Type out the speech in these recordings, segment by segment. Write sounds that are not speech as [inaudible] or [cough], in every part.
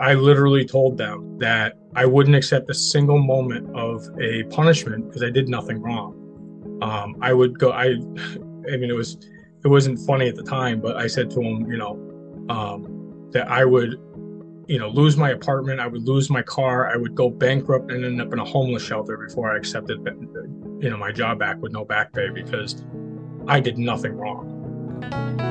I literally told them that I wouldn't accept a single moment of a punishment because I did nothing wrong. Um, I would go. I, [laughs] I mean, it was, it wasn't funny at the time, but I said to them, you know, um, that I would, you know, lose my apartment. I would lose my car. I would go bankrupt and end up in a homeless shelter before I accepted, you know, my job back with no back pay because I did nothing wrong.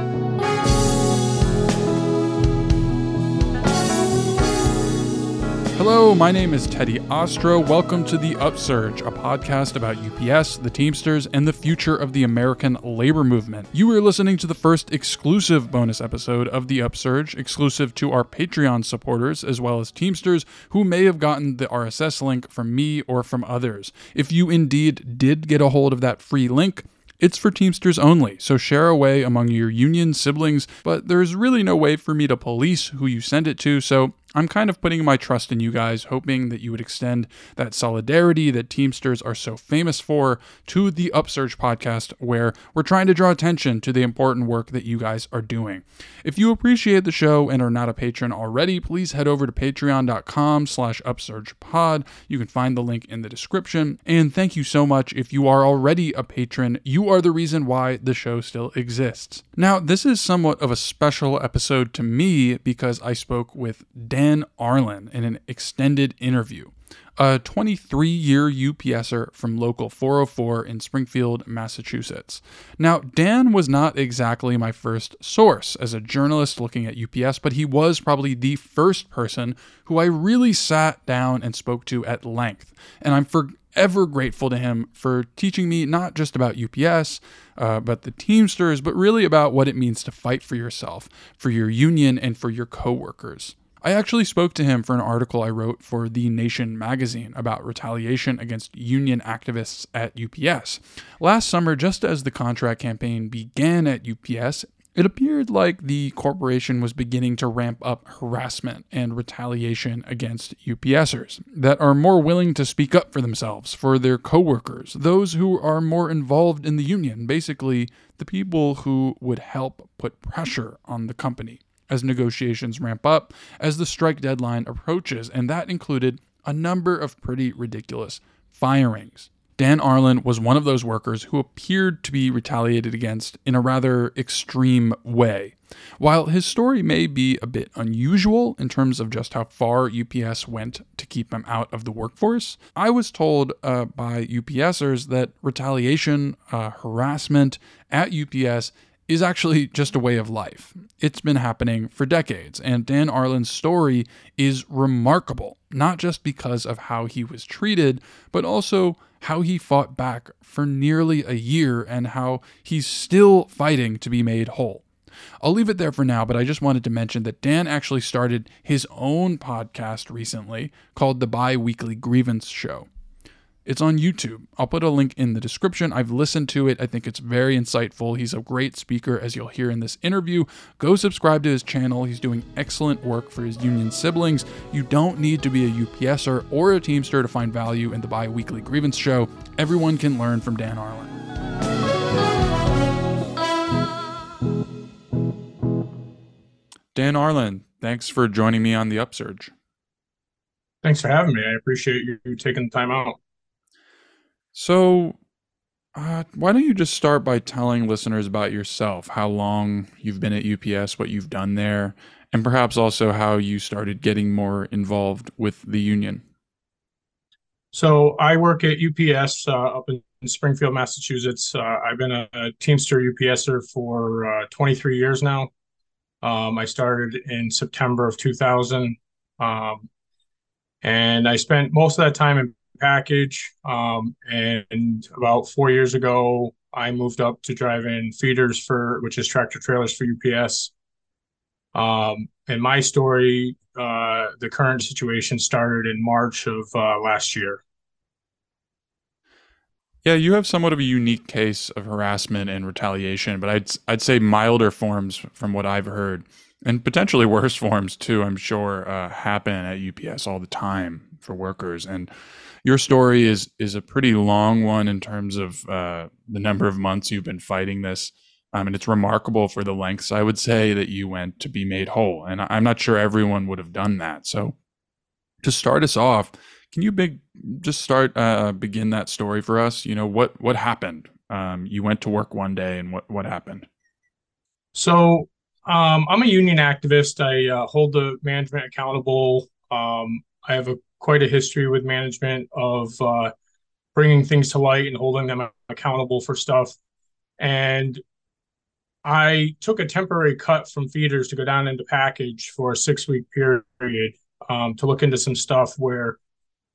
Hello, my name is Teddy Ostrow. Welcome to The Upsurge, a podcast about UPS, the Teamsters, and the future of the American labor movement. You are listening to the first exclusive bonus episode of The Upsurge, exclusive to our Patreon supporters, as well as Teamsters who may have gotten the RSS link from me or from others. If you indeed did get a hold of that free link, it's for Teamsters only, so share away among your union siblings, but there's really no way for me to police who you send it to, so I'm kind of putting my trust in you guys, hoping that you would extend that solidarity that Teamsters are so famous for to the Upsurge podcast, where we're trying to draw attention to the important work that you guys are doing. If you appreciate the show and are not a patron already, please head over to patreon.com slash upsurgepod. You can find the link in the description. And thank you so much if you are already a patron. You are the reason why the show still exists. Now, this is somewhat of a special episode to me because I spoke with Dan Dan Arlin in an extended interview. A 23 year UPSer from local 404 in Springfield, Massachusetts. Now, Dan was not exactly my first source as a journalist looking at UPS, but he was probably the first person who I really sat down and spoke to at length. And I'm forever grateful to him for teaching me not just about UPS, uh, but the Teamsters, but really about what it means to fight for yourself, for your union, and for your coworkers. I actually spoke to him for an article I wrote for The Nation magazine about retaliation against union activists at UPS. Last summer, just as the contract campaign began at UPS, it appeared like the corporation was beginning to ramp up harassment and retaliation against UPSers that are more willing to speak up for themselves, for their coworkers, those who are more involved in the union, basically, the people who would help put pressure on the company as negotiations ramp up as the strike deadline approaches, and that included a number of pretty ridiculous firings. Dan Arlin was one of those workers who appeared to be retaliated against in a rather extreme way. While his story may be a bit unusual in terms of just how far UPS went to keep him out of the workforce, I was told uh, by UPSers that retaliation, uh, harassment at UPS is actually just a way of life. It's been happening for decades, and Dan Arlin's story is remarkable, not just because of how he was treated, but also how he fought back for nearly a year and how he's still fighting to be made whole. I'll leave it there for now, but I just wanted to mention that Dan actually started his own podcast recently called The Bi Weekly Grievance Show. It's on YouTube. I'll put a link in the description. I've listened to it. I think it's very insightful. He's a great speaker, as you'll hear in this interview. Go subscribe to his channel. He's doing excellent work for his union siblings. You don't need to be a UPSer or a Teamster to find value in the bi weekly grievance show. Everyone can learn from Dan Arlin. Dan Arlin, thanks for joining me on the Upsurge. Thanks for having me. I appreciate you taking the time out. So, uh, why don't you just start by telling listeners about yourself, how long you've been at UPS, what you've done there, and perhaps also how you started getting more involved with the union? So, I work at UPS uh, up in Springfield, Massachusetts. Uh, I've been a, a, Teamster UPSer for uh, 23 years now. Um, I started in September of 2000. Um, and I spent most of that time in package. Um, and about four years ago, I moved up to driving feeders for, which is tractor trailers for UPS. Um, and my story, uh, the current situation started in March of uh, last year. Yeah, you have somewhat of a unique case of harassment and retaliation, but I'd I'd say milder forms from what I've heard, and potentially [laughs] worse forms too. I'm sure uh, happen at UPS all the time for workers. And your story is is a pretty long one in terms of uh, the number of months you've been fighting this. Um, and it's remarkable for the lengths I would say that you went to be made whole. And I'm not sure everyone would have done that. So to start us off, can you big just start uh, begin that story for us? You know what what happened? Um, you went to work one day, and what what happened? So um, I'm a union activist. I uh, hold the management accountable. Um, I have a quite a history with management of uh, bringing things to light and holding them accountable for stuff. And I took a temporary cut from feeders to go down into package for a six week period um, to look into some stuff where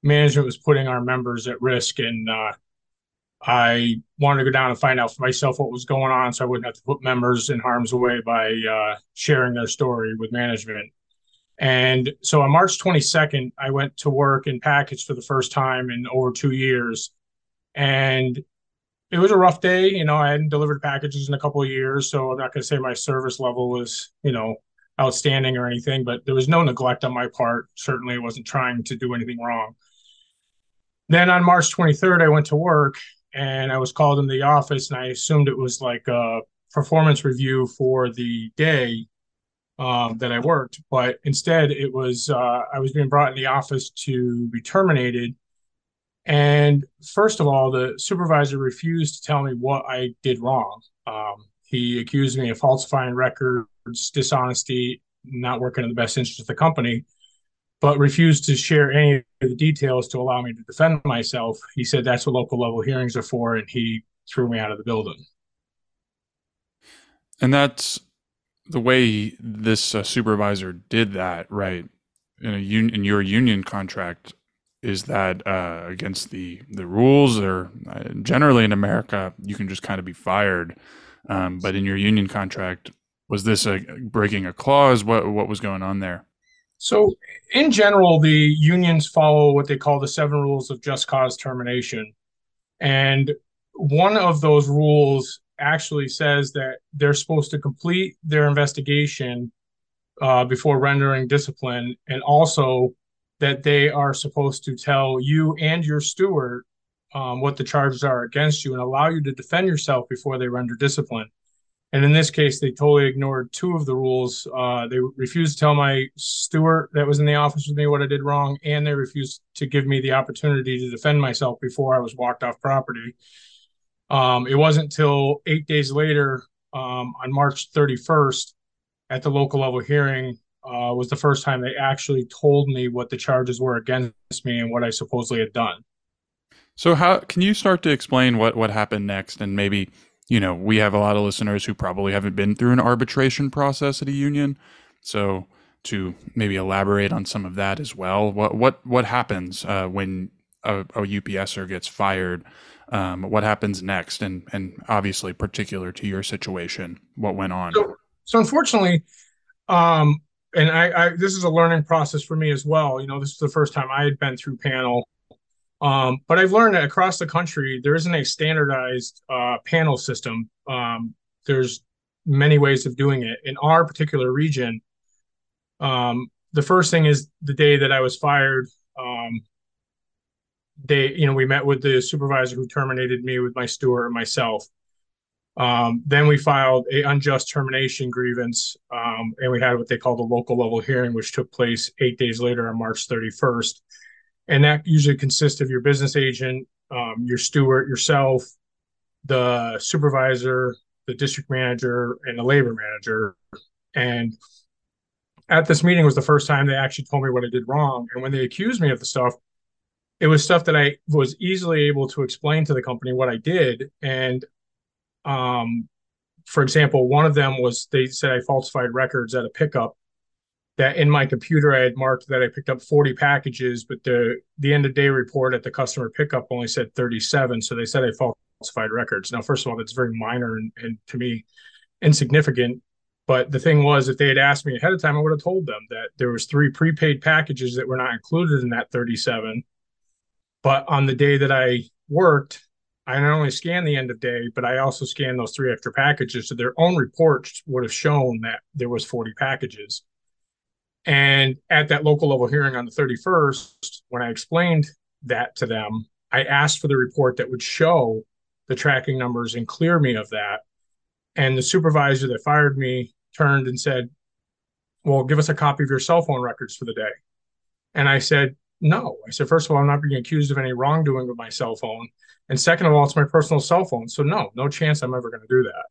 management was putting our members at risk. And uh, I wanted to go down and find out for myself what was going on so I wouldn't have to put members in harm's way by uh, sharing their story with management. And so on March 22nd, I went to work in package for the first time in over two years. And it was a rough day. You know, I hadn't delivered packages in a couple of years. So I'm not going to say my service level was, you know, outstanding or anything, but there was no neglect on my part. Certainly, I wasn't trying to do anything wrong. Then on March 23rd, I went to work and I was called into the office and I assumed it was like a performance review for the day um, that I worked, but instead it was uh, I was being brought in the office to be terminated. And first of all, the supervisor refused to tell me what I did wrong. Um, he accused me of falsifying records, dishonesty, not working in the best interest of the company, but refused to share any of the details to allow me to defend myself. He said that's what local level hearings are for, and he threw me out of the building. And that's the way this uh, supervisor did that, right? In a un- in your union contract, is that uh, against the the rules, or uh, generally in America, you can just kind of be fired. Um, but in your union contract, was this a breaking a clause? What what was going on there? So, in general, the unions follow what they call the seven rules of just cause termination, and one of those rules actually says that they're supposed to complete their investigation uh, before rendering discipline, and also that they are supposed to tell you and your steward um, what the charges are against you and allow you to defend yourself before they render discipline. And in this case, they totally ignored two of the rules. Uh, they refused to tell my steward that was in the office with me what I did wrong, and they refused to give me the opportunity to defend myself before I was walked off property. Um, it wasn't until eight days later, um, on March 31st, at the local level hearing, uh, was the first time they actually told me what the charges were against me and what I supposedly had done. So, how can you start to explain what what happened next, and maybe you know we have a lot of listeners who probably haven't been through an arbitration process at a union, so to maybe elaborate on some of that as well. What what what happens uh, when a, a UPSer gets fired? Um, what happens next, and and obviously particular to your situation, what went on. So, so unfortunately, um, and I, I, this is a learning process for me as well. You know, this is the first time I had been through panel, um, but I've learned that across the country there isn't a standardized uh, panel system. Um, there's many ways of doing it. In our particular region, um, the first thing is the day that I was fired. They, you know, we met with the supervisor who terminated me with my steward and myself. Um, then we filed a unjust termination grievance, um, and we had what they call the local level hearing, which took place eight days later on March 31st. And that usually consists of your business agent, um, your steward, yourself, the supervisor, the district manager, and the labor manager. And at this meeting was the first time they actually told me what I did wrong. And when they accused me of the stuff, it was stuff that I was easily able to explain to the company what I did. And um, for example, one of them was they said I falsified records at a pickup. That in my computer I had marked that I picked up 40 packages, but the the end of day report at the customer pickup only said 37. So they said I falsified records. Now, first of all, that's very minor and, and to me insignificant. But the thing was, if they had asked me ahead of time, I would have told them that there was three prepaid packages that were not included in that 37 but on the day that I worked, I not only scanned the end of day, but I also scanned those three extra packages. So their own reports would have shown that there was 40 packages. And at that local level hearing on the 31st, when I explained that to them, I asked for the report that would show the tracking numbers and clear me of that. And the supervisor that fired me turned and said, Well, give us a copy of your cell phone records for the day. And I said, No. I said, First of all, I'm not being accused of any wrongdoing with my cell phone. And second of all, it's my personal cell phone. So, no, no chance I'm ever going to do that.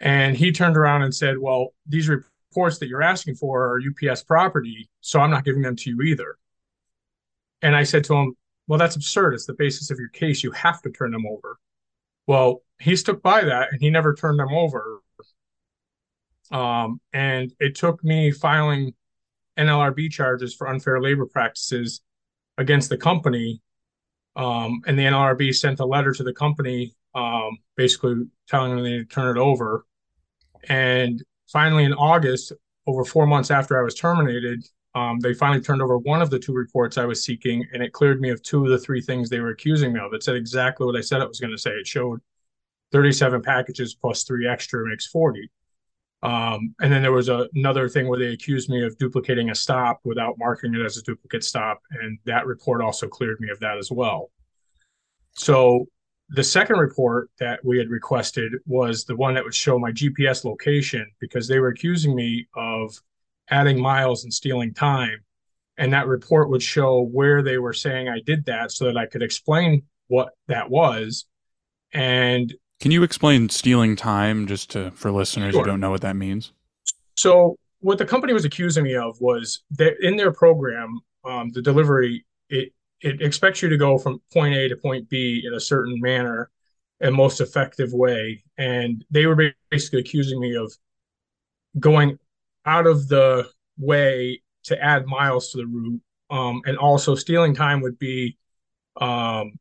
And he turned around and said, Well, these reports that you're asking for are UPS property. So I'm not giving them to you either. And I said to him, Well, that's absurd. It's the basis of your case. You have to turn them over. Well, he stuck by that and he never turned them over. Um, and it took me filing NLRB charges for unfair labor practices against the company. Um, and the NLRB sent a letter to the company, um, basically telling them they need to turn it over. And finally, in August, over four months after I was terminated, um, they finally turned over one of the two reports I was seeking, and it cleared me of two of the three things they were accusing me of. It said exactly what I said it was going to say. It showed 37 packages plus three extra makes 40. Um, and then there was a, another thing where they accused me of duplicating a stop without marking it as a duplicate stop, and that report also cleared me of that as well. So the second report that we had requested was the one that would show my GPS location because they were accusing me of adding miles and stealing time. And that report would show where they were saying I did that so that I could explain what that was. And can you explain stealing time just to for listeners sure. who don't know what that means? So what the company was accusing me of was that in their program, um, the delivery it it expects you to go from point A to point B in a certain manner and most effective way. And they were basically accusing me of going out of the way to add miles to the route. Um, and also stealing time would be um,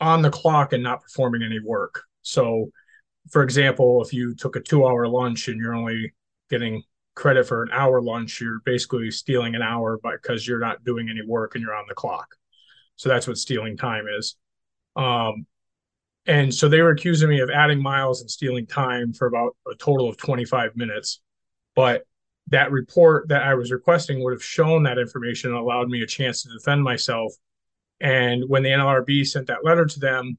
on the clock and not performing any work. So, for example, if you took a two hour lunch and you're only getting credit for an hour lunch, you're basically stealing an hour because you're not doing any work and you're on the clock. So that's what stealing time is. Um, and so they were accusing me of adding miles and stealing time for about a total of 25 minutes. But that report that I was requesting would have shown that information and allowed me a chance to defend myself. And when the NLRB sent that letter to them,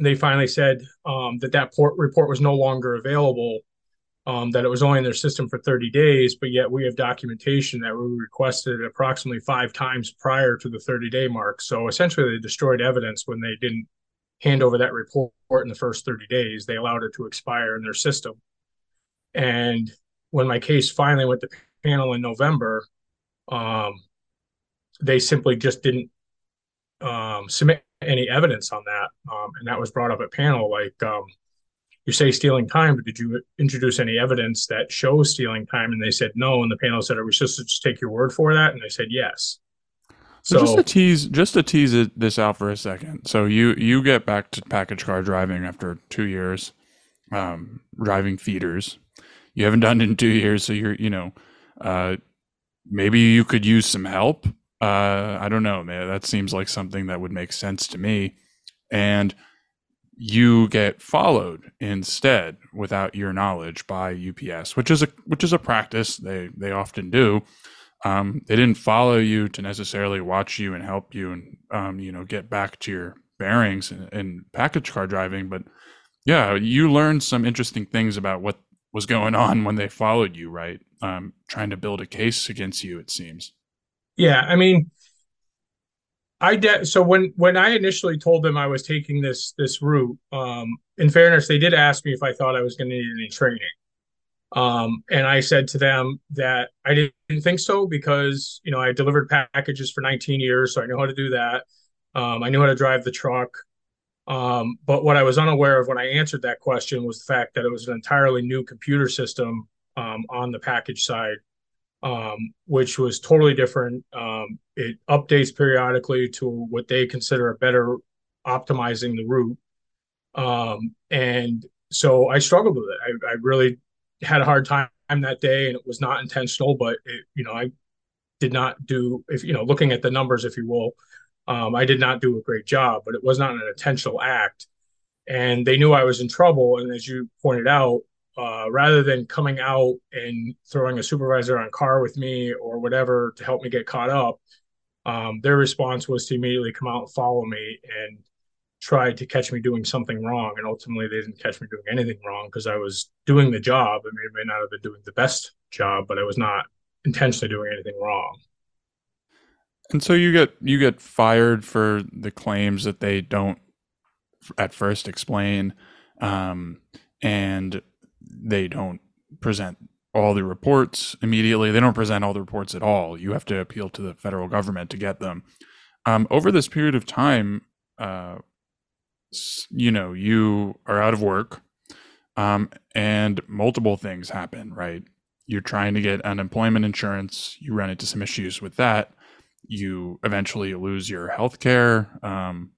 they finally said um, that that port report was no longer available, um, that it was only in their system for 30 days, but yet we have documentation that we requested approximately five times prior to the 30 day mark. So essentially, they destroyed evidence when they didn't hand over that report in the first 30 days. They allowed it to expire in their system. And when my case finally went to panel in November, um, they simply just didn't um, submit any evidence on that. Um, and that was brought up at panel. Like, um, you say stealing time, but did you introduce any evidence that shows stealing time? And they said no. And the panel said, are we supposed to just take your word for that? And they said yes. So, so just to tease, just to tease it, this out for a second. So you you get back to package car driving after two years, um, driving feeders. You haven't done it in two years, so you're you know, uh, maybe you could use some help uh, I don't know, man. That seems like something that would make sense to me. And you get followed instead without your knowledge by UPS, which is a which is a practice they they often do. Um, they didn't follow you to necessarily watch you and help you and um, you know get back to your bearings and, in package car driving, but yeah, you learned some interesting things about what was going on when they followed you, right? Um, trying to build a case against you, it seems. Yeah, I mean, I de- so when when I initially told them I was taking this this route, um, in fairness, they did ask me if I thought I was going to need any training, um, and I said to them that I didn't think so because you know I delivered packages for 19 years, so I know how to do that. Um, I knew how to drive the truck, um, but what I was unaware of when I answered that question was the fact that it was an entirely new computer system um, on the package side um, which was totally different. Um, it updates periodically to what they consider a better optimizing the route. Um, and so I struggled with it. I, I, really had a hard time that day, and it was not intentional, but it, you know, I did not do if you know looking at the numbers, if you will. Um, I did not do a great job, but it was not an intentional act. And they knew I was in trouble. And as you pointed out, uh, rather than coming out and throwing a supervisor on car with me or whatever to help me get caught up, um, their response was to immediately come out and follow me. And tried to catch me doing something wrong, and ultimately they didn't catch me doing anything wrong because I was doing the job. I may, may not have been doing the best job, but I was not intentionally doing anything wrong. And so you get you get fired for the claims that they don't at first explain, um, and they don't present all the reports immediately. They don't present all the reports at all. You have to appeal to the federal government to get them. Um, over this period of time, uh, you know, you are out of work, um, and multiple things happen. Right? You're trying to get unemployment insurance. You run into some issues with that you eventually lose your health care. Um,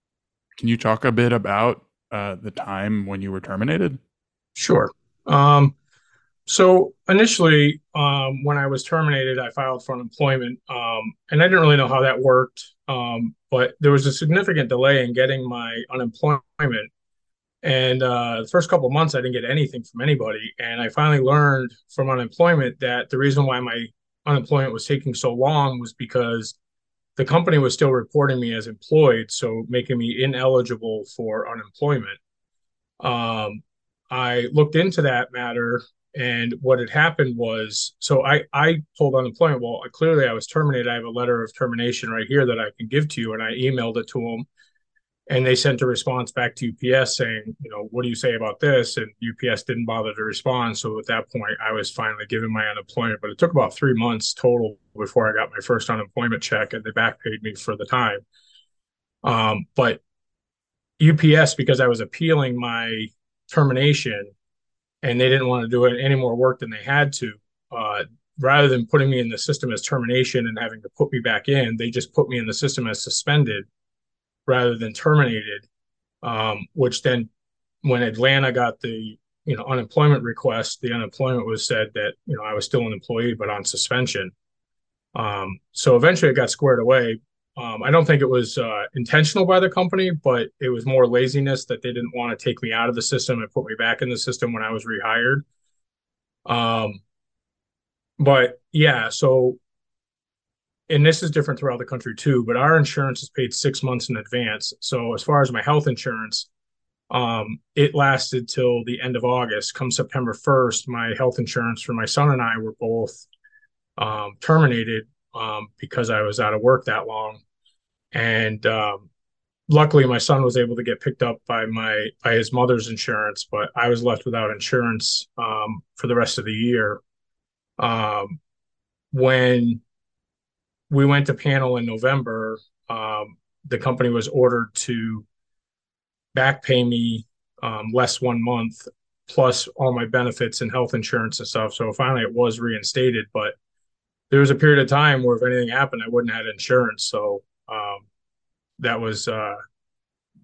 can you talk a bit about uh, the time when you were terminated? Sure. Um, so initially, um, when I was terminated, I filed for unemployment, um, and I didn't really know how that worked. Um, but there was a significant delay in getting my unemployment, and uh, the first couple months, I didn't get anything from anybody. And I finally learned from unemployment that the reason why my unemployment was taking so long was because the company was still reporting me as employed, so making me ineligible for unemployment. Um, I looked into that matter, and what had happened was, so I I told unemployment, well, clearly I was terminated. I have a letter of termination right here that I can give to you, and I emailed it to them, and they sent a response back to UPS saying, you know, what do you say about this? And UPS didn't bother to respond. So at that point, I was finally given my unemployment. But it took about three months total before I got my first unemployment check, and they back paid me for the time. Um, but UPS, because I was appealing my termination, and they didn't want to do any more work than they had to. Uh, rather than putting me in the system as termination and having to put me back in, they just put me in the system as suspended rather than terminated, um, which then when Atlanta got the you know unemployment request, the unemployment was said that you know I was still an employee but on suspension. Um, so eventually it got squared away. Um, I don't think it was uh, intentional by the company, but it was more laziness that they didn't want to take me out of the system and put me back in the system when I was rehired. Um, but yeah, so and this is different throughout the country too, but our insurance is paid six months in advance. So as far as my health insurance, um, it lasted till the end of August. Come September 1st, my health insurance for my son and I were both um, terminated um, because I was out of work that long. And um, luckily, my son was able to get picked up by my by his mother's insurance, but I was left without insurance um, for the rest of the year. Um, when we went to panel in November. Um, the company was ordered to back pay me um, less one month plus all my benefits and health insurance and stuff. So finally, it was reinstated. But there was a period of time where if anything happened, I wouldn't have insurance. So um, that was uh,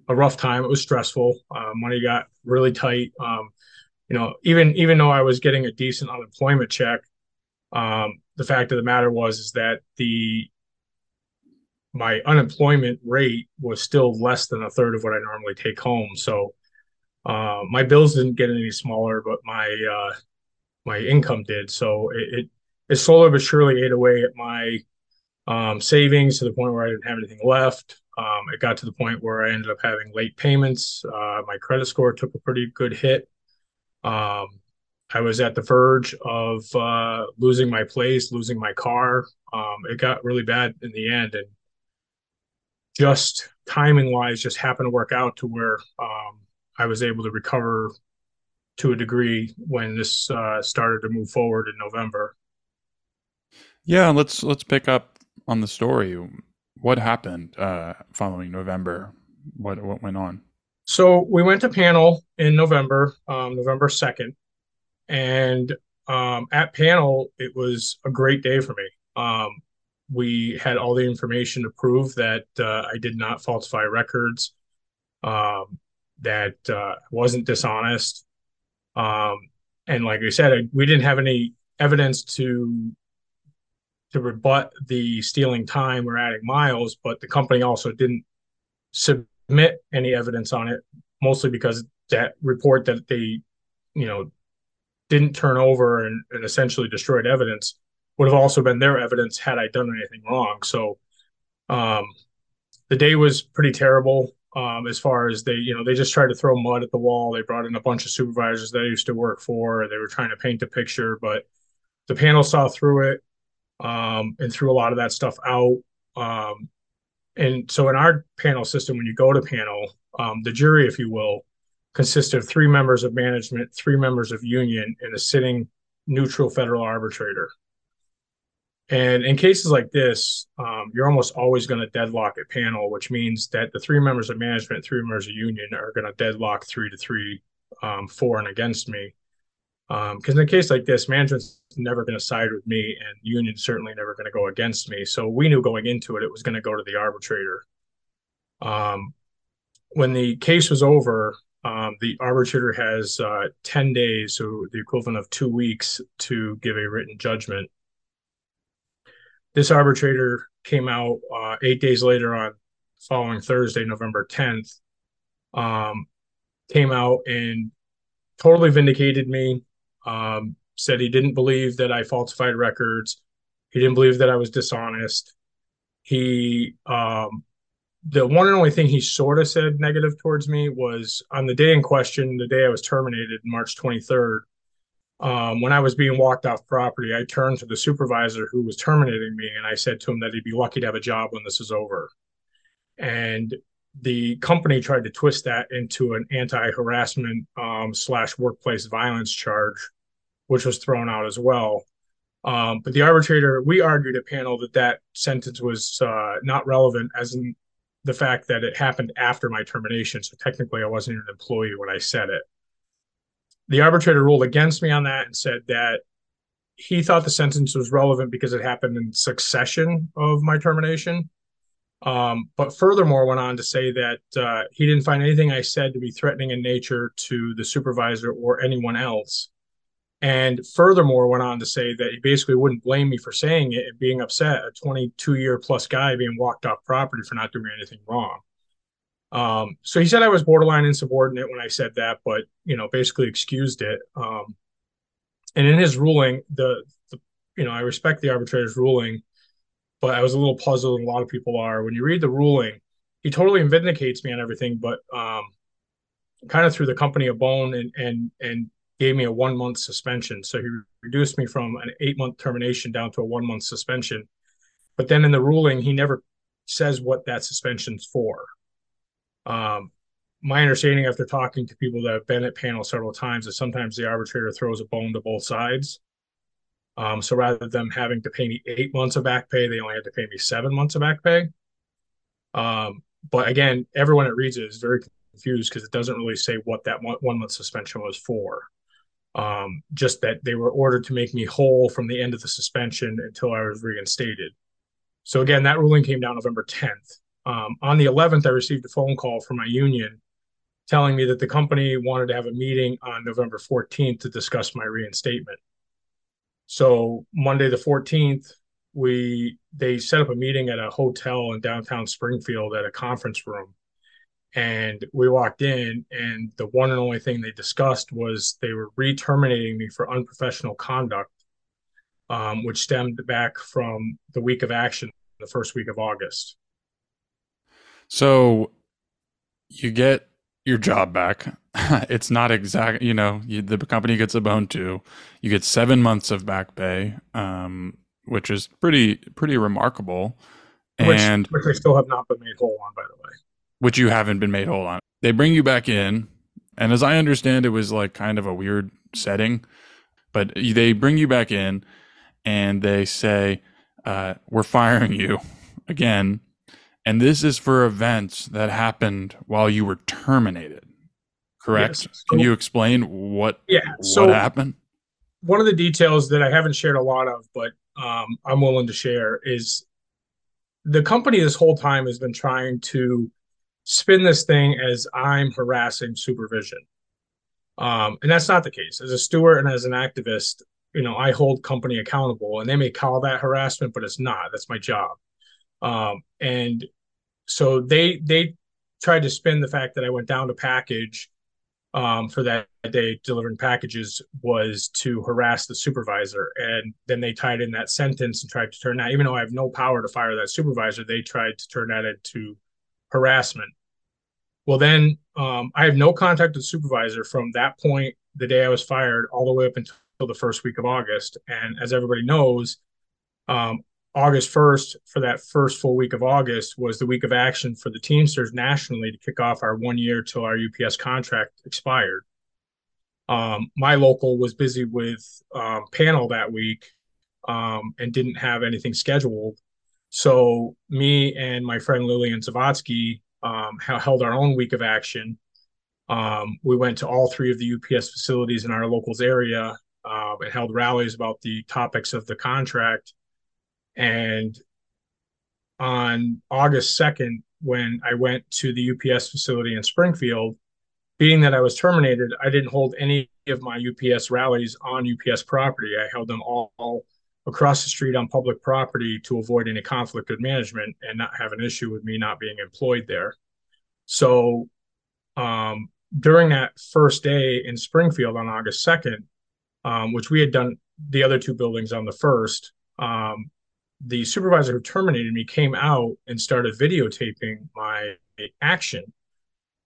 a rough time. It was stressful. Uh, money got really tight. Um, you know, even even though I was getting a decent unemployment check, um, the fact of the matter was is that the my unemployment rate was still less than a third of what I normally take home. So uh, my bills didn't get any smaller, but my uh, my income did. So it, it, it slowly but surely ate away at my um, savings to the point where I didn't have anything left. Um, it got to the point where I ended up having late payments. Uh, my credit score took a pretty good hit. Um, I was at the verge of uh, losing my place, losing my car. Um, it got really bad in the end, and just timing wise, just happened to work out to where um, I was able to recover to a degree when this uh, started to move forward in November. Yeah, let's let's pick up on the story. What happened uh, following November? What what went on? So we went to panel in November, um, November second, and um, at panel, it was a great day for me. Um, we had all the information to prove that uh, I did not falsify records, um, that uh, wasn't dishonest. Um, and like I said, I, we didn't have any evidence to to rebut the stealing time or adding miles, but the company also didn't submit any evidence on it, mostly because that report that they, you know, didn't turn over and, and essentially destroyed evidence would have also been their evidence had I done anything wrong. So um, the day was pretty terrible. Um, as far as they, you know, they just tried to throw mud at the wall. They brought in a bunch of supervisors that I used to work for. They were trying to paint a picture, but the panel saw through it um, and threw a lot of that stuff out. Um, and so in our panel system, when you go to panel, um, the jury, if you will, consists of three members of management, three members of union, and a sitting neutral federal arbitrator. And in cases like this, um, you're almost always going to deadlock a panel, which means that the three members of management, three members of union are going to deadlock three to three, um, for and against me. Because um, in a case like this, management's never going to side with me, and union's certainly never going to go against me. So we knew going into it, it was going to go to the arbitrator. Um, when the case was over, um, the arbitrator has uh, 10 days, so the equivalent of two weeks, to give a written judgment. This arbitrator came out uh, eight days later on following Thursday, November 10th, um, came out and totally vindicated me. Um, said he didn't believe that I falsified records. He didn't believe that I was dishonest. He um, the one and only thing he sort of said negative towards me was on the day in question, the day I was terminated, March 23rd. Um, when I was being walked off property, I turned to the supervisor who was terminating me and I said to him that he'd be lucky to have a job when this is over. And the company tried to twist that into an anti-harassment um, slash workplace violence charge, which was thrown out as well. Um, but the arbitrator, we argued at panel that that sentence was uh, not relevant, as in the fact that it happened after my termination. So technically, I wasn't even an employee when I said it. The arbitrator ruled against me on that and said that he thought the sentence was relevant because it happened in succession of my termination. Um, but furthermore, went on to say that uh, he didn't find anything I said to be threatening in nature to the supervisor or anyone else. And furthermore, went on to say that he basically wouldn't blame me for saying it and being upset, a 22 year plus guy being walked off property for not doing anything wrong. Um, so he said I was borderline insubordinate when I said that, but you know, basically excused it. Um, and in his ruling, the, the you know, I respect the arbitrator's ruling, but I was a little puzzled, and a lot of people are. When you read the ruling, he totally vindicates me on everything, but um, kind of threw the company a bone and and and gave me a one month suspension. So he reduced me from an eight month termination down to a one month suspension. But then in the ruling, he never says what that suspension's for. Um, my understanding after talking to people that have been at panel several times is sometimes the arbitrator throws a bone to both sides. Um, so rather than having to pay me eight months of back pay, they only had to pay me seven months of back pay. Um, but again, everyone that reads it is very confused because it doesn't really say what that one, one month suspension was for um, just that they were ordered to make me whole from the end of the suspension until I was reinstated. So again, that ruling came down November 10th. Um, on the 11th, I received a phone call from my union telling me that the company wanted to have a meeting on November 14th to discuss my reinstatement. So Monday the 14th, we they set up a meeting at a hotel in downtown Springfield at a conference room. And we walked in and the one and only thing they discussed was they were re-terminating me for unprofessional conduct um, which stemmed back from the week of action the first week of august. So you get your job back [laughs] it's not exact you know you, the company gets a bone too you get seven months of back pay um, which is pretty pretty remarkable and which, which i still have not been made whole on by the way which you haven't been made whole on. They bring you back in, and as I understand, it was like kind of a weird setting, but they bring you back in, and they say, uh, "We're firing you [laughs] again." And this is for events that happened while you were terminated. Correct? Yes. Can you explain what yeah, so what happened? One of the details that I haven't shared a lot of, but um, I'm willing to share is the company this whole time has been trying to spin this thing as I'm harassing supervision. Um, and that's not the case. As a steward and as an activist, you know, I hold company accountable and they may call that harassment, but it's not. That's my job. Um, and so they they tried to spin the fact that I went down to package um, for that day delivering packages was to harass the supervisor. And then they tied in that sentence and tried to turn that, even though I have no power to fire that supervisor, they tried to turn that into harassment. Well, then um, I have no contact with supervisor from that point, the day I was fired, all the way up until the first week of August. And as everybody knows, um, August 1st, for that first full week of August, was the week of action for the Teamsters nationally to kick off our one year till our UPS contract expired. Um, my local was busy with um, panel that week um, and didn't have anything scheduled. So me and my friend Lillian Zavatsky um, held our own week of action. Um, we went to all three of the UPS facilities in our locals area uh, and held rallies about the topics of the contract. And on August 2nd, when I went to the UPS facility in Springfield, being that I was terminated, I didn't hold any of my UPS rallies on UPS property. I held them all across the street on public property to avoid any conflict with management and not have an issue with me not being employed there. So um, during that first day in Springfield on August 2nd, um, which we had done the other two buildings on the first, um, the supervisor who terminated me came out and started videotaping my action.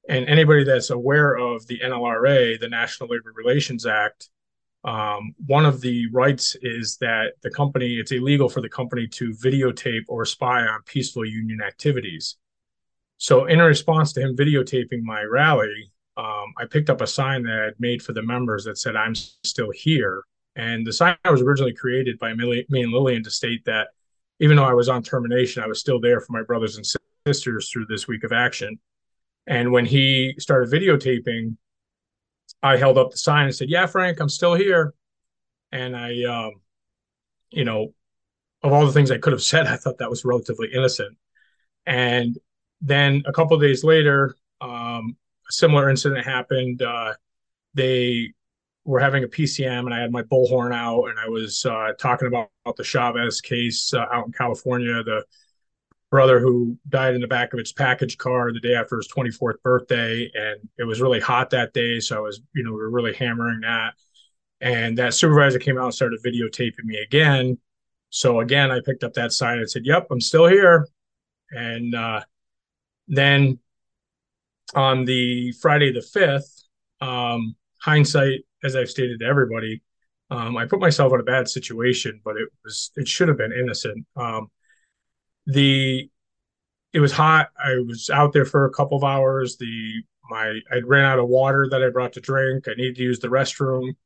And anybody that's aware of the NLRA, the National Labor Relations Act, um, one of the rights is that the company, it's illegal for the company to videotape or spy on peaceful union activities. So, in response to him videotaping my rally, um, I picked up a sign that I had made for the members that said, I'm still here. And the sign was originally created by me and Lillian to state that even though I was on termination, I was still there for my brothers and sisters through this week of action. And when he started videotaping, I held up the sign and said, "Yeah, Frank, I'm still here." And I, um, you know, of all the things I could have [laughs] said, I thought that was relatively innocent. And then a couple days later, um, a similar incident happened. Uh, they were having a PCM, and I had my bullhorn out, and I was uh, talking about, about, the Chavez case uh, out in California, the brother who died in the back of its package car the day after his 24th birthday. And it was really hot that day. So i was you know we were really hammering that. And that supervisor came out and started videotaping me again. So again i picked up that sign and said yep i'm still here. And uh, then on the friday the 5th um, hindsight as i've stated to everybody um, i put myself in a bad situation but it was it should have been innocent um, the it was hot. I was out there for a couple of hours. The my I ran out of water that I brought to drink. I needed to use the restroom.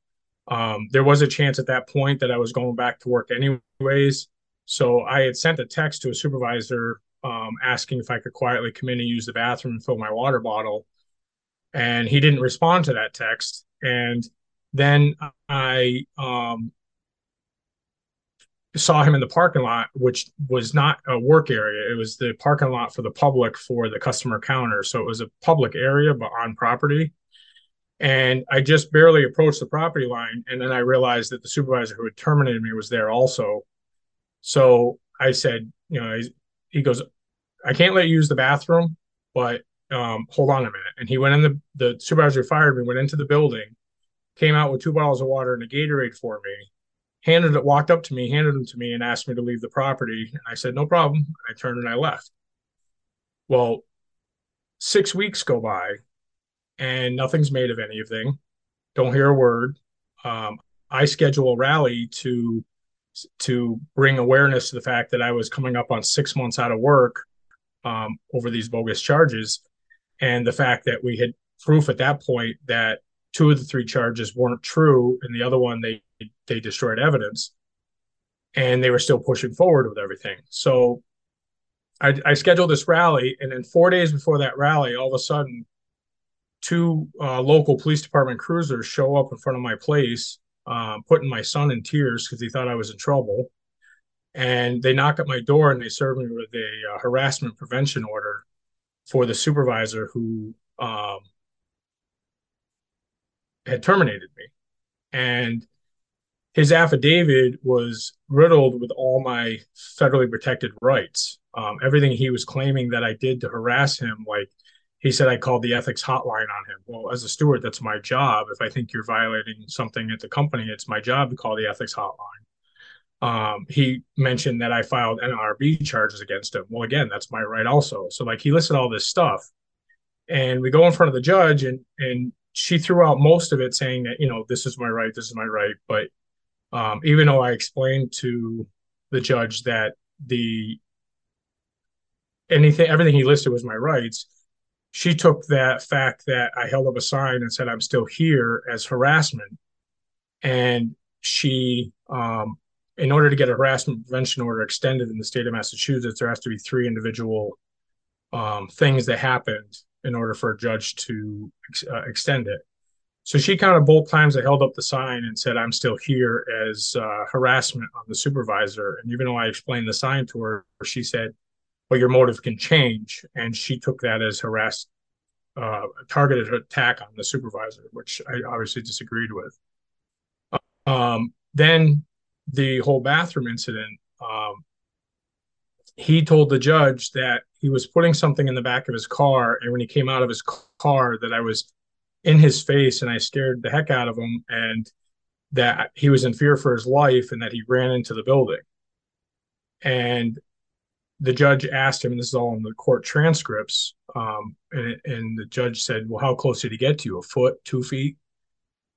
Um, there was a chance at that point that I was going back to work anyways. So I had sent a text to a supervisor um, asking if I could quietly come in and use the bathroom and fill my water bottle. And he didn't respond to that text. And then I um, saw him in the parking lot, which was not a work area. It was the parking lot for the public for the customer counter. So it was a public area, but on property. And I just barely approached the property line. And then I realized that the supervisor who had terminated me was there also. So I said, you know, he goes, I can't let you use the bathroom, but um, hold on a minute. And he went in the, the supervisor who fired me, went into the building, came out with two bottles of water and a Gatorade for me handed it, walked up to me, handed them to me, and asked me to leave the property. And I said, no problem. I turned and I left. Well, six weeks go by and nothing's made of anything. Don't hear a word. Um, I schedule a rally to to bring awareness to the fact that I was coming up on six months out of work um, over these bogus charges, and the fact that we had proof at that point that two of the three charges weren't true, and the other one they they destroyed evidence, and they were still pushing forward with everything. So I, I scheduled this rally, and then four days before that rally, all of a sudden, two uh, local police department cruisers show up in front of my place, uh, putting my son in tears because he thought I was in trouble. And they knock at my door and they serve me with a uh, harassment prevention order for the supervisor who um, had terminated me. And his affidavit was riddled with all my federally protected rights. Um, everything he was claiming that I did to harass him, like he said, I called the ethics hotline on him. Well, as a steward, that's my job. If I think you're violating something at the company, it's my job to call the ethics hotline. Um, he mentioned that I filed NLRB charges against him. Well, again, that's my right also. So, like, he listed all this stuff. And we go in front of the judge, and and she threw out most of it, saying that you know this is my right, this is my right. But um, even though I explained to the judge that the anything everything he listed was my rights, she took that fact that I held up a sign and said I'm still here as harassment, and she um, in order to get a harassment prevention order extended in the state of Massachusetts, there has to be three individual um, things that happened in order for a judge to uh, extend it. So she counted both times I held up the sign and said, I'm still here as uh, harassment on the supervisor. And even though I explained the sign to her, she said, Well, your motive can change. And she took that as harassed, uh, targeted attack on the supervisor, which I obviously disagreed with. Um, then the whole bathroom incident, um, he told the judge that he was putting something in the back of his car, and when he came out of his car, that I was in his face and I scared the heck out of him, and that he was in fear for his life, and that he ran into the building. And the judge asked him, and this is all in the court transcripts, um, and, and the judge said, "Well, how close did he get to you? A foot, two feet?"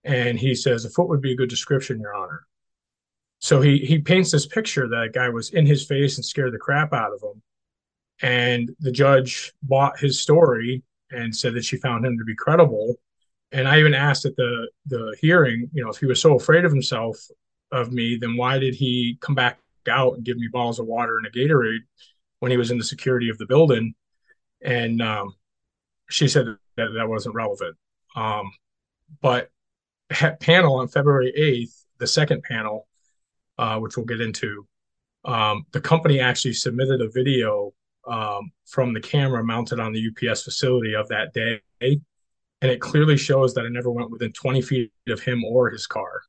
And he says, "A foot would be a good description, Your Honor." So he he paints this picture that guy was in his face and scared the crap out of him. And the judge bought his story and said that she found him to be credible. And I even asked at the the hearing, you know, if he was so afraid of himself of me, then why did he come back out and give me bottles of water and a Gatorade when he was in the security of the building? And um, she said that that wasn't relevant. Um, but panel on February 8th, the second panel, uh, which we'll get into. Um, the company actually submitted a video um, from the camera mounted on the UPS facility of that day, and it clearly shows that I never went within 20 feet of him or his car.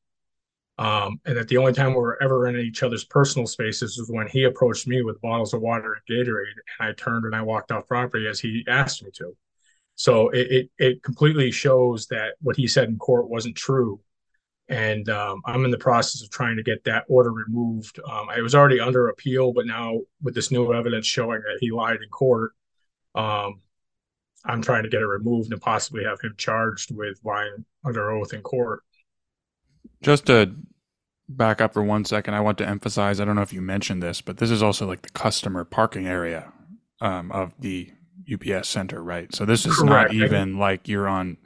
Um, and that the only time we were ever in each other's personal spaces was when he approached me with bottles of water and Gatorade, and I turned and I walked off property as he asked me to. So it, it, it completely shows that what he said in court wasn't true and um, I'm in the process of trying to get that order removed. Um, I was already under appeal, but now with this new evidence showing that he lied in court, um, I'm trying to get it removed and possibly have him charged with lying under oath in court. Just to back up for one second, I want to emphasize I don't know if you mentioned this, but this is also like the customer parking area um, of the UPS center, right? So this is Correct. not even like you're on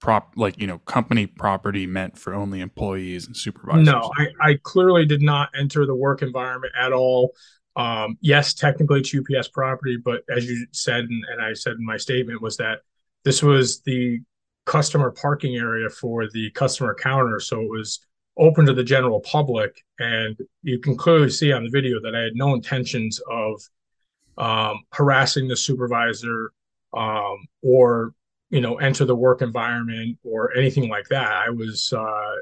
prop like you know company property meant for only employees and supervisors? No i, I clearly did not enter the work environment at all. Um, yes technically it's ups property but as you said and, and i said in my statement was that this was the customer parking area for the customer counter so it was open to the general public. And you can clearly see on the video that i had no intentions of um, harassing the supervisor um, or you know, enter the work environment or anything like that. I was uh,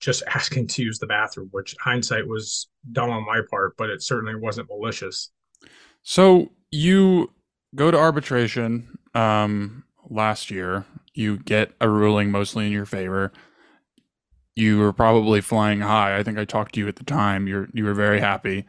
just asking to use the bathroom, which hindsight was dumb on my part, but it certainly wasn't malicious. So you go to arbitration um, last year. You get a ruling mostly in your favor. You were probably flying high. I think I talked to you at the time. You're you were very happy.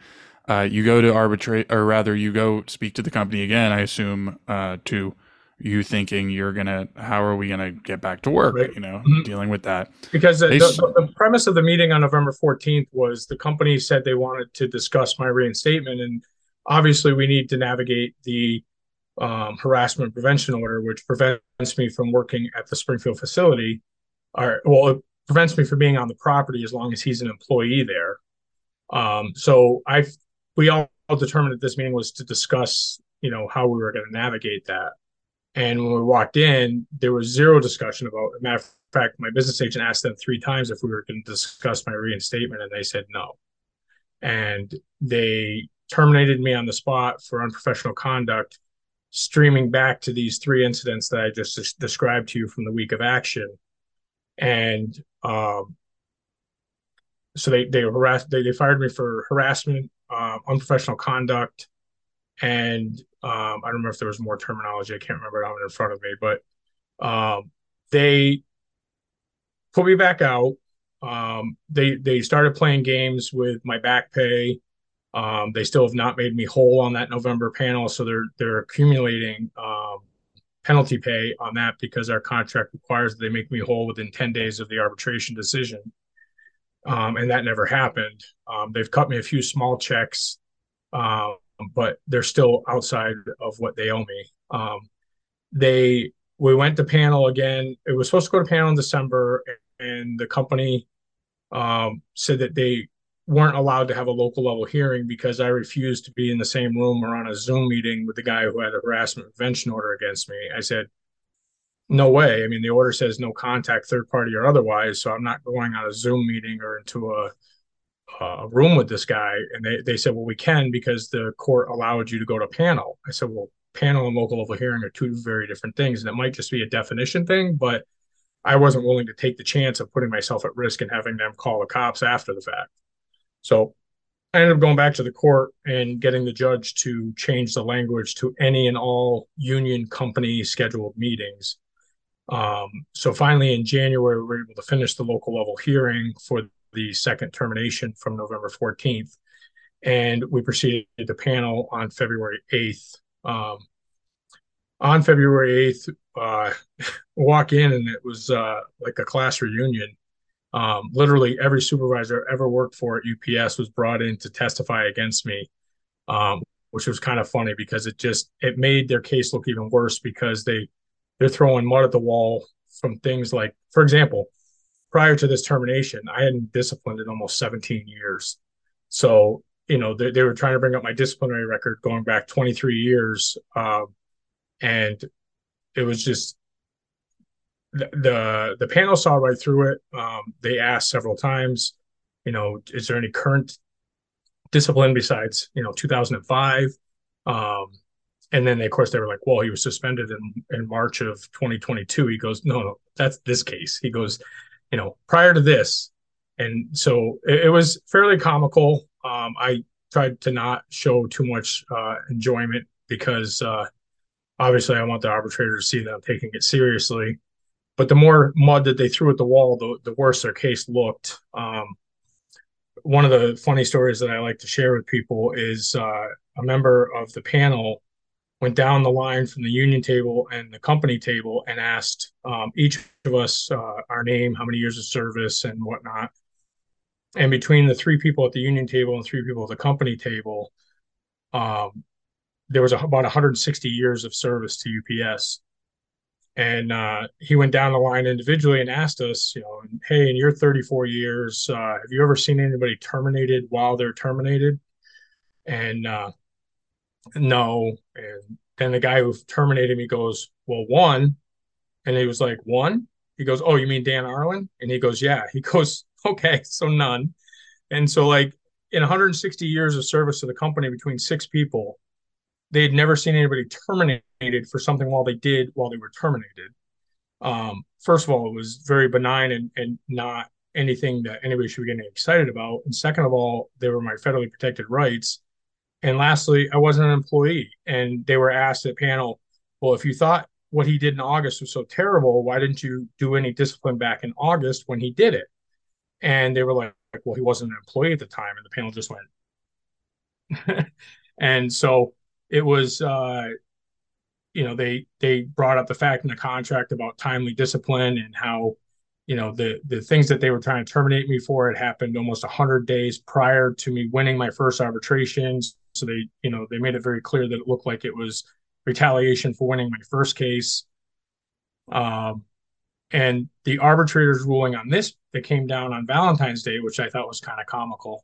Uh, you go to arbitrate, or rather, you go speak to the company again. I assume uh, to you thinking you're gonna how are we gonna get back to work right. you know mm-hmm. dealing with that because the, the, the, premise of the meeting on november 14th was the company said they wanted to discuss my reinstatement and obviously we need to navigate the um, harassment prevention order which prevents me from working at the springfield facility or well it prevents me from being on the property as long as he's an employee there um, so i we all determined that this meeting was to discuss you know how we were going to navigate that and when we walked in, there was zero discussion about. Matter of fact, my business agent asked them three times if we were going to discuss my reinstatement, and they said no. And they terminated me on the spot for unprofessional conduct, streaming back to these three incidents that I just described to you from the week of action. And um, so they they harassed they, they fired me for harassment, uh, unprofessional conduct, and um, I don't remember if there was more terminology. I can't remember it in front of me, but um, they put me back out. Um, they they started playing games with my back pay. Um, they still have not made me whole on that November panel, so they're they're accumulating um, penalty pay on that because our contract requires that they make me whole within 10 days of the arbitration decision. Um, and that never happened. They've cut me a few small checks, but they're still outside of what they owe me. Um, they we went to panel again. It was supposed to go to panel in December, and the company um, said that they weren't allowed to have a local level hearing because I refused to be in the same room or on a Zoom meeting with the guy who had a harassment prevention order against me. I said, no way. I mean, the order says no contact, third party or otherwise. So I'm not going on a Zoom meeting or into a, a room with this guy. And they, they said, well, we can because the court allowed you to go to panel. I said, well, panel and local level hearing are two very different things. And it might just be a definition thing, but I wasn't willing to take the chance of putting myself at risk and having them call the cops after the fact. So I ended up going back to the court and getting the judge to change the language to any and all union company scheduled meetings. Um, so finally, in January, we were able to finish the local level hearing for the second termination from November 14th. And we proceeded to the panel on February 8th. Um, on February 8th, uh, [laughs] walk in and it was uh, like a class reunion. Um, literally every supervisor ever worked for at UPS was brought in to testify against me, um, which was kind of funny because it just it made their case look even worse because they they're throwing mud at the wall from things like, for example, prior to this termination, I hadn't disciplined in almost 17 years. So you know they, they were trying to bring up my disciplinary record going back 23 years, uh, and it was just the the panel saw right through it. Um, they asked several times, you know, is there any current discipline besides you know 2005? Um, and then they, of course they were like, well, he was suspended in in March of 2022. He goes, no, no, that's this case. He goes, you know, prior to this, and so it, it was fairly comical. Um, I tried to not show too much uh, enjoyment because uh, obviously I want the arbitrator to see that I'm taking it seriously but the more mud that they threw at the wall, the, the worse their case looked. Um, one of the funny stories that I like to share with people is uh, a member of the panel went down the line from the union table and the company table and asked um, each of us uh, our name, how many years of service, and whatnot. And between the three people at the union table and three people at the company table, um, there was a, about 160 years of service to UPS and uh, he went down the line individually and asked us, you know, hey, in your 34 years, uh, have you ever seen anybody terminated while they're terminated? And uh, no. And then the guy who terminated me goes, well, one. And he was like, one? He goes, oh, you mean Dan Arlin? And he goes, yeah. He [laughs] goes, okay, so none. And so, like, in 160 years of service to the company between six people, they had never seen anybody terminated for something while they did while they were terminated. Um, first of all, it was very benign and, and not anything that anybody should be getting excited about. And second of all, they were my federally protected rights. And lastly, I wasn't an employee. And they were asked at panel, well, if you thought what he did in August was so terrible, why didn't you do any discipline back in August when he did it? And they were like, well, he wasn't an employee at the time. And the panel just went. [laughs] and so it was uh, you know they they brought up the fact in the contract about timely discipline and how you know the the things that they were trying to terminate me for had happened almost 100 days prior to me winning my first arbitrations so they you know they made it very clear that it looked like it was retaliation for winning my first case um, and the arbitrator's ruling on this that came down on valentine's day which i thought was kind of comical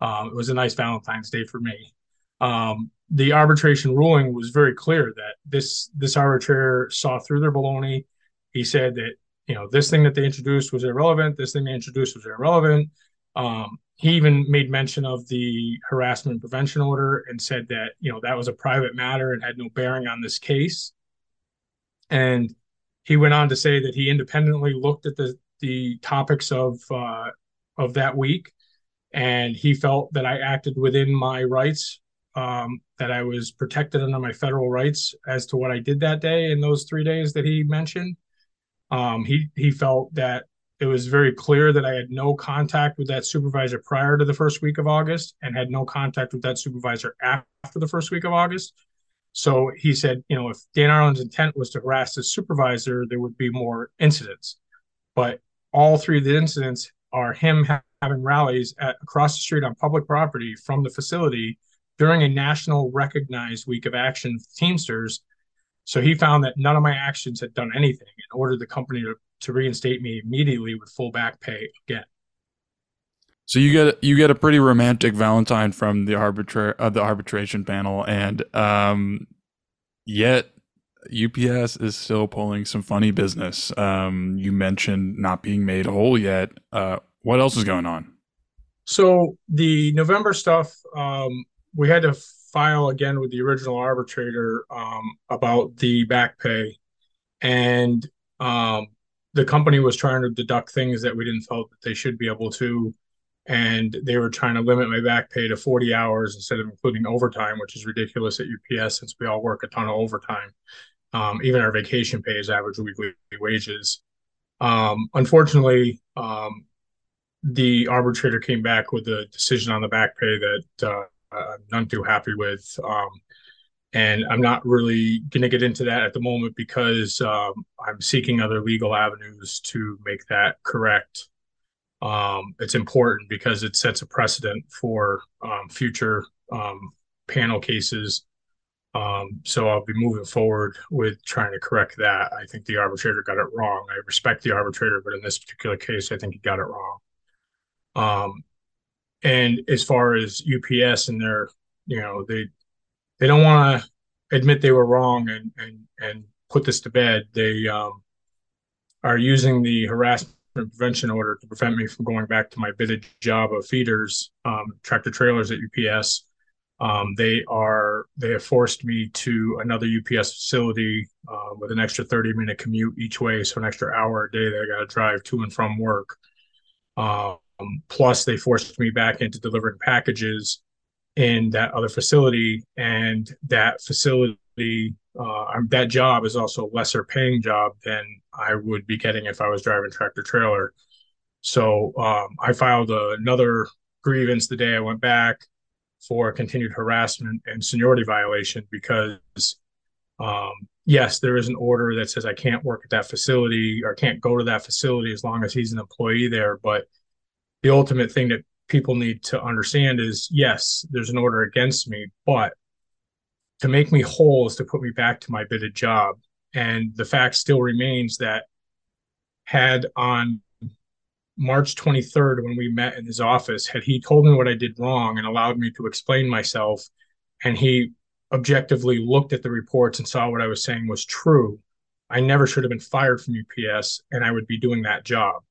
um, it was a nice valentine's day for me um, the arbitration ruling was very clear that this this arbitrator saw through their baloney. He said that you know this thing that they introduced was irrelevant. This thing they introduced was irrelevant. Um, he even made mention of the harassment prevention order and said that you know that was a private matter and had no bearing on this case. And he went on to say that he independently looked at the the topics of uh, of that week, and he felt that I acted within my rights um, that I was protected under my federal rights as to what I did that day in those three days that he mentioned. Um, he he felt that it was very clear that I had no contact with that supervisor prior to the first week of August and had no contact with that supervisor after the first week of August. So he said, you know, if Dan Arlin's intent was to harass his supervisor, there would be more incidents. But all three of the incidents are him ha- having rallies at, across the street on public property from the facility during a national recognized week of action for Teamsters. So he found that none of my actions had done anything and ordered the company to, to reinstate me immediately with full back pay again. So you get you get a pretty romantic Valentine from the arbitra- uh, the arbitration panel, and um, yet UPS is still pulling some funny business. Um, you mentioned not being made whole yet. Uh, what else is going on? So the November stuff, um, we had to file again with the original arbitrator um, about the back pay, and um, the company was trying to deduct things that we didn't felt that they should be able to, and they were trying to limit my back pay to 40 hours instead of including overtime, which is ridiculous at UPS since we all work a ton of overtime. Um, even our vacation pay is average weekly wages. Um, unfortunately, um, the arbitrator came back with a decision on the back pay that uh, I'm none too happy with. And I'm not really going to get into that at the moment because um, I'm seeking other legal avenues to make that correct. Um, it's important because it sets a precedent for um, future um, panel cases. Um, so I'll be moving forward with trying to correct that. I think the arbitrator got it wrong. I respect the arbitrator, but in this particular case, I think he got it wrong. Um, and as far as UPS and their, you know, they they don't want to admit they were wrong and and and put this to bed. They um, are using the harassment prevention order to prevent me from going back to my bidded job of feeders, um, tractor trailers at UPS. Um, they are they have forced me to another UPS facility uh, with an extra 30 minute commute each way, so an extra hour a day that I got to drive to and from work. Um, plus, they forced me back into delivering packages in that other facility, and that facility, uh, that job is also a lesser paying job than I would be getting if I was driving tractor trailer. So um, I filed another grievance the day I went back for continued harassment and seniority violation because um, yes, there is an order that says I can't work at that facility or can't go to that facility as long as he's an employee there. But the ultimate thing that people need to understand is yes, there's an order against me, but to make me whole is to put me back to my bidded job. And the fact still remains that had on March 23rd, when we met in his office, had he told me what I did wrong and allowed me to explain myself, and he objectively looked at the reports and saw what I was saying was true, I never should have been fired from UPS and I would be doing that job.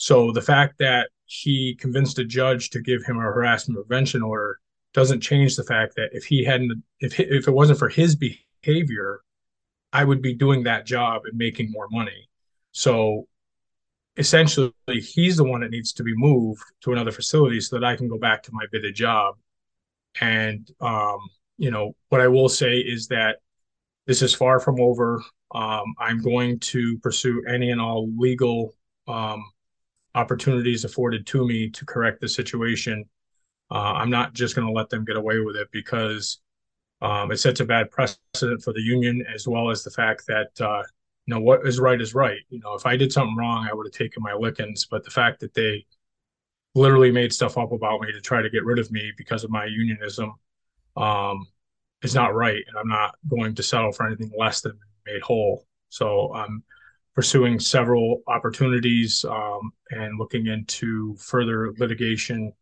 So the fact that he convinced a judge to give him a harassment prevention order doesn't change the fact that if he hadn't if if it wasn't for his behavior i would be doing that job and making more money. So essentially he's the one that needs to be moved to another facility so that i can go back to my bidded job. And um, you know what i will say is that this is far from over. Um, i'm going to pursue any and all legal um, opportunities afforded to me to correct the situation. Uh, I'm not just going to let them get away with it because um, it sets a bad precedent for the union as well as the fact that uh, you know what is right is right. You know, if I did something wrong, I would have taken my lickings. But the fact that they literally made stuff up about me to try to get rid of me because of my unionism um, is not right, and I'm not going to settle for anything less than made whole. So I'm um, pursuing several opportunities um, and looking into further litigation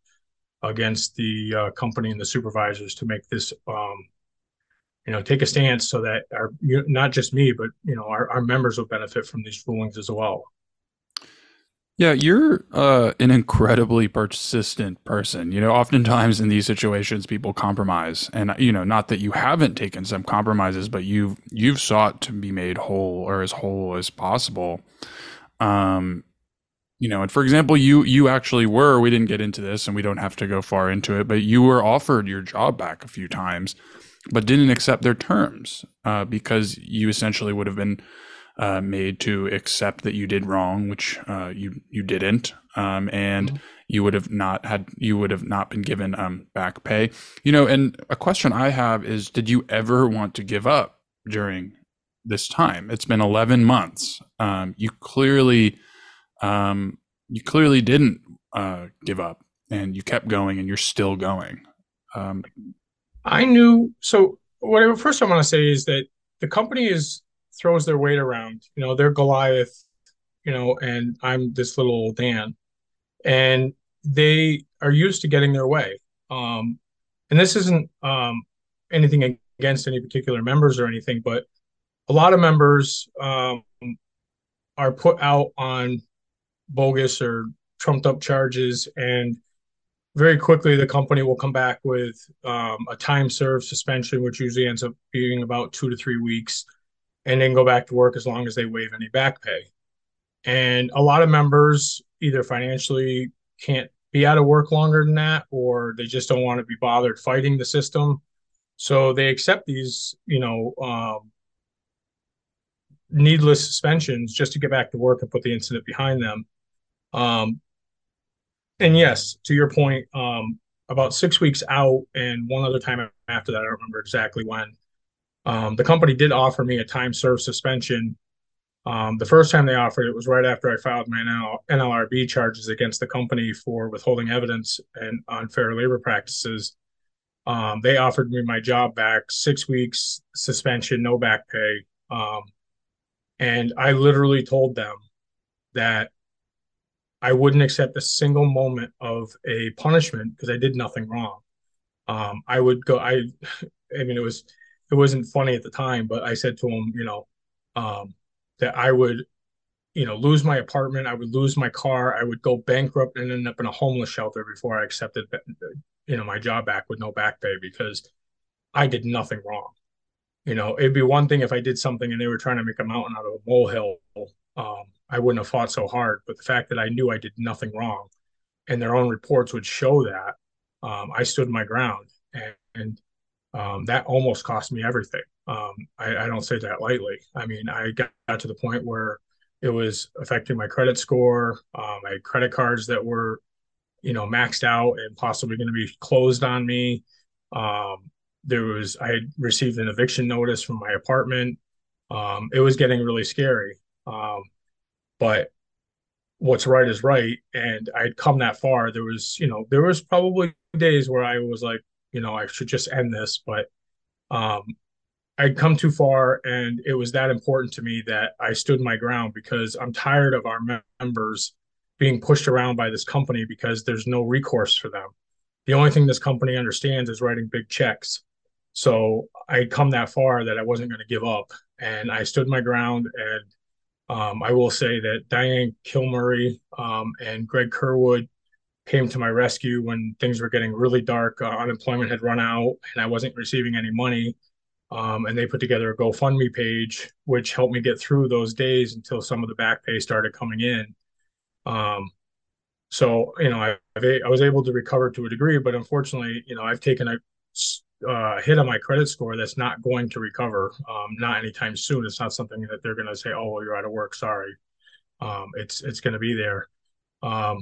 against the uh, company and the supervisors to make this, um, you know, take a stance so that our not just me, but you know, our, our members will benefit from these rulings as well. Yeah, you're uh, an incredibly persistent person. You know, oftentimes in these situations, people compromise, and you know, not that you haven't taken some compromises, but you've you've sought to be made whole or as whole as possible. Um, you know, and for example, you you actually were. We didn't get into this, and we don't have to go far into it, but you were offered your job back a few times, but didn't accept their terms uh, because you essentially would have been uh, made to accept that you did wrong, which uh, you you didn't, um, and mm-hmm. you would have not had you would have not been given um, back pay. You know, and a question I have is, did you ever want to give up during this time? It's been 11 months. Um, you clearly, um, you clearly didn't uh, give up, and you kept going, and you're still going. Um, I knew. So, what I, first I want to say is that the company is throws their weight around. You know, they're Goliath. You know, and I'm this little old Dan, and they are used to getting their way. Um, and this isn't um, anything against any particular members or anything, but a lot of members um, are put out on bogus or trumped up charges, and very quickly the company will come back with um, a time served suspension, which usually ends up being about two to three weeks, and then go back to work as long as they waive any back pay. And a lot of members either financially can't be out of work longer than that, or they just don't want to be bothered fighting the system. So they accept these, you know, um, needless suspensions just to get back to work and put the incident behind them. Um, and yes, to your point, um, about six weeks out, and one other time after that, I don't remember exactly when. Um, the company did offer me a time served suspension um, the first time they offered it was right after I filed my NL- NLRB charges against the company for withholding evidence and unfair labor practices. Um, they offered me my job back, six weeks suspension, no back pay. Um, and I literally told them that I wouldn't accept a single moment of a punishment because I did nothing wrong. Um, I would go. I, [laughs] I mean, it was, it wasn't funny at the time, but I said to him, you know, um, that I would, you know, lose my apartment, I would lose my car, I would go bankrupt and end up in a homeless shelter before I accepted, you know, my job back with no back pay because I did nothing wrong. You know, it'd be one thing if I did something and they were trying to make a mountain out of a molehill. Um, I wouldn't have fought so hard. But the fact that I knew I did nothing wrong, and their own reports would show that, um, I stood my ground, and, and um, that almost cost me everything. Um, I, I, don't say that lightly. I mean, I got, got, to the point where it was affecting my credit score, uh, my credit cards that were, you know, maxed out and possibly going to be closed on me. Um, there was, I had received an eviction notice from my apartment. Um, it was getting really scary. Um, but what's right is right. And I'd come that far. There was, you know, there was probably days where I was like, you know, I should just end this. But um, I'd come too far, and it was that important to me that I stood my ground because I'm tired of our members being pushed around by this company because there's no recourse for them. The only thing this company understands is writing big checks. So I'd come that far that I wasn't going to give up, and I stood my ground. And um, I will say that Diane Kilmurray um, and Greg Kerwood came to my rescue when things were getting really dark. Uh, unemployment had run out, and I wasn't receiving any money um, and they put together a GoFundMe page, which helped me get through those days until some of the back pay started coming in. Um, so you know, I I was able to recover to a degree, but unfortunately, you know, I've taken a uh, hit on my credit score that's not going to recover, um, not anytime soon. It's not something that they're going to say, "Oh, well, you're out of work. Sorry." Um, it's it's going to be there. Um,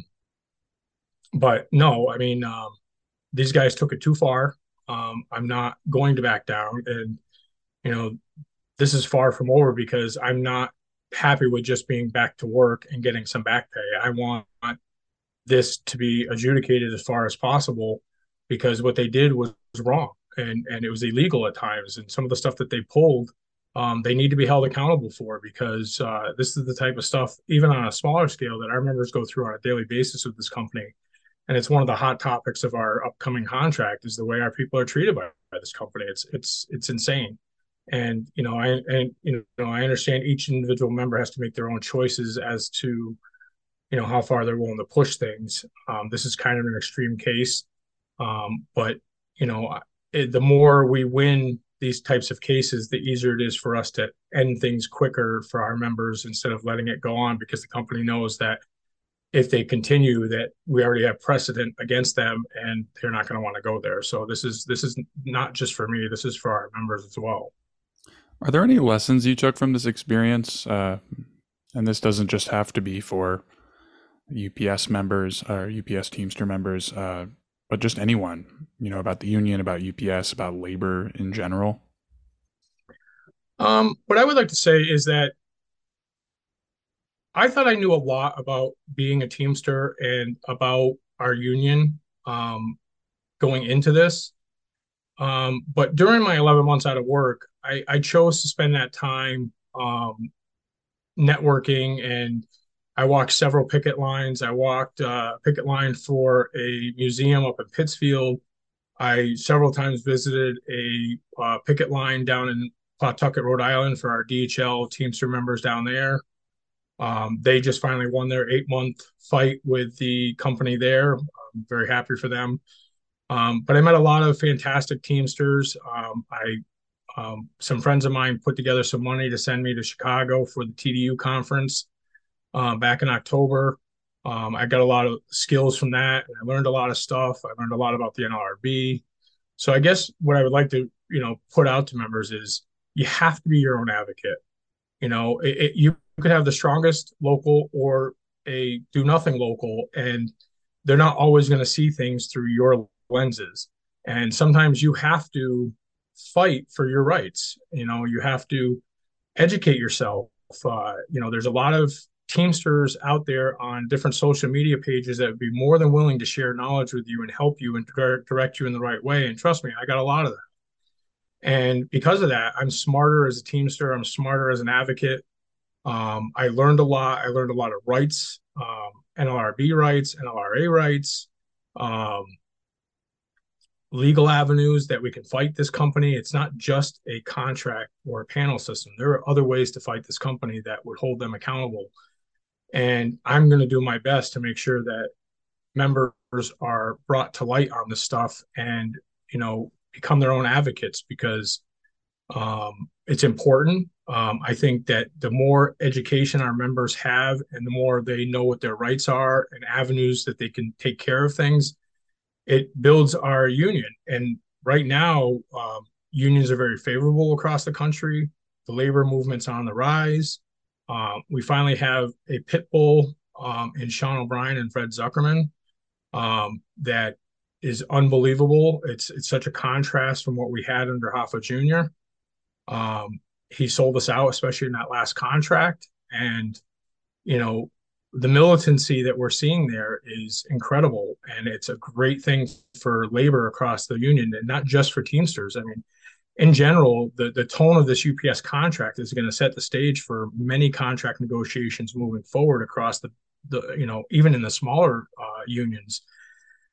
but no, I mean, um, these guys took it too far. Um, I'm not going to back down. And, you know, this is far from over because I'm not happy with just being back to work and getting some back pay. I want this to be adjudicated as far as possible because what they did was, wrong and, and it was illegal at times. And some of the stuff that they pulled, um, they need to be held accountable for because uh, this is the type of stuff, even on a smaller scale, that our members go through on a daily basis with this company and it's one of the hot topics of our upcoming contract is the way our people are treated by, by this company. It's it's it's insane. And you know, I and you know, I understand each individual member has to make their own choices as to you know how far they're willing to push things. Um, this is kind of an extreme case, um, but you know, it, the more we win these types of cases, the easier it is for us to end things quicker for our members instead of letting it go on because the company knows that if they continue that we already have precedent against them and they're not going to want to go there. So this is this is not just for me this is for our members as well. Are there any lessons you took from this experience? Uh, and this doesn't just have to be for UPS members or UPS Teamster members, uh, but just anyone, you know, about the union, about UPS, about labor in general? Um, what I would like to say is that I thought I knew a lot about being a Teamster and about our union um, going into this. Um, but during my 11 months out of work, I, I chose to spend that time um, networking and I walked several picket lines. I walked uh, a picket line for a museum up in Pittsfield. I several times visited a uh, picket line down in Pawtucket, Rhode Island for our DHL Teamster members down there. Um, they just finally won their eight month fight with the company there. I'm very happy for them. Um, but I met a lot of fantastic Teamsters. Um, I um, some friends of mine put together some money to send me to Chicago for the TDU conference uh, back in October. Um, I got a lot of skills from that. And I learned a lot of stuff. I learned a lot about the NLRB. So I guess what I would like to, you know, put out to members is you have to be your own advocate. You know, it, it, you could have the strongest local or a do nothing local, and they're not always going to see things through your lenses. And sometimes you have to fight for your rights. You know, you have to educate yourself. Uh, you know, there's a lot of Teamsters out there on different social media pages that would be more than willing to share knowledge with you and help you and direct you in the right way. And trust me, I got a lot of that. And because of that, I'm smarter as a Teamster. I'm smarter as an advocate. Um, I learned a lot. I learned a lot of rights, um, NLRB rights, NLRA rights, um, legal avenues that we can fight this company. It's not just a contract or a panel system. There are other ways to fight this company that would hold them accountable. And I'm going to do my best to make sure that members are brought to light on this stuff and, you know, become their own advocates because um, it's important. Um, I think that the more education our members have and the more they know what their rights are and avenues that they can take care of things, it builds our union. And right now, um, unions are very favorable across the country. The labor movement's on the rise. Um, we finally have a pit bull um, in Sean O'Brien and Fred Zuckerman um, that is unbelievable. It's it's such a contrast from what we had under Hoffa Jr. Um, he sold us out, especially in that last contract, and you know the militancy that we're seeing there is incredible, and it's a great thing for labor across the union, and not just for Teamsters. I mean, in general, the the tone of this UPS contract is going to set the stage for many contract negotiations moving forward across the the you know even in the smaller uh, unions.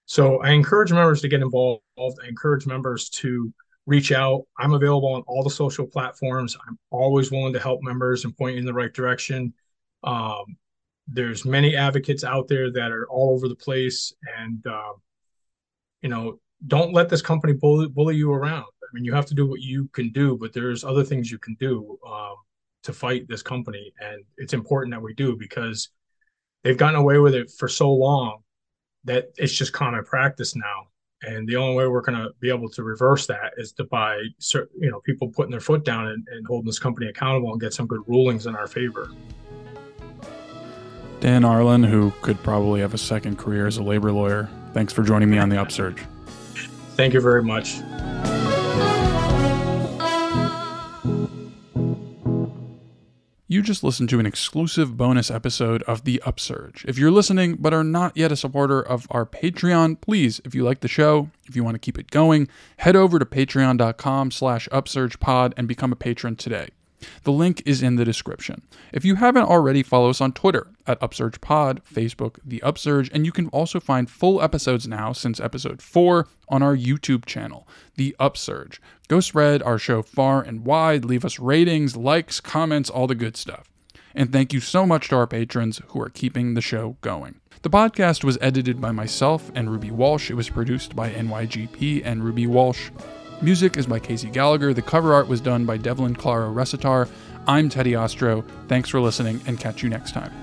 So I encourage members to get involved. I encourage members to reach out. I'm available on all the social platforms. I'm always willing to help members and point you in the right direction. Um, there's many advocates out there that are all over the place, and uh, you know, don't let this company bully, bully you around. I mean, you have to do what you can do, but there's other things you can do um, to fight this company, and it's important that we do because they've gotten away with it for so long that it's just common practice now. And the only way we're going to be able to reverse that is to by you know people putting their foot down and, and holding this company accountable and get some good rulings in our favor. Dan Arlin, who could probably have a second career as a labor lawyer, thanks for joining me on the Upsurge. Thank you very much. You just listened to an exclusive bonus episode of The Upsurge. If you're listening but are not yet a supporter of our Patreon, please, if you like the show, if you want to keep it going, head over to patreon.com slash upsurgepod and become a patron today. The link is in the description. If you haven't already, follow us on Twitter at UpsurgePod, Facebook, The Upsurge, and you can also find full episodes now since episode 4 on our YouTube channel, The Upsurge. Go spread our show far and wide, leave us ratings, likes, comments, all the good stuff. And thank you so much to our patrons who are keeping the show going. The podcast was edited by myself and Ruby Walsh. It was produced by NYGP and Ruby Walsh. Music is by Casey Gallagher. The cover art was done by Devlin Claro Resetar. I'm Teddy Ostrow. Thanks for listening and catch you next time.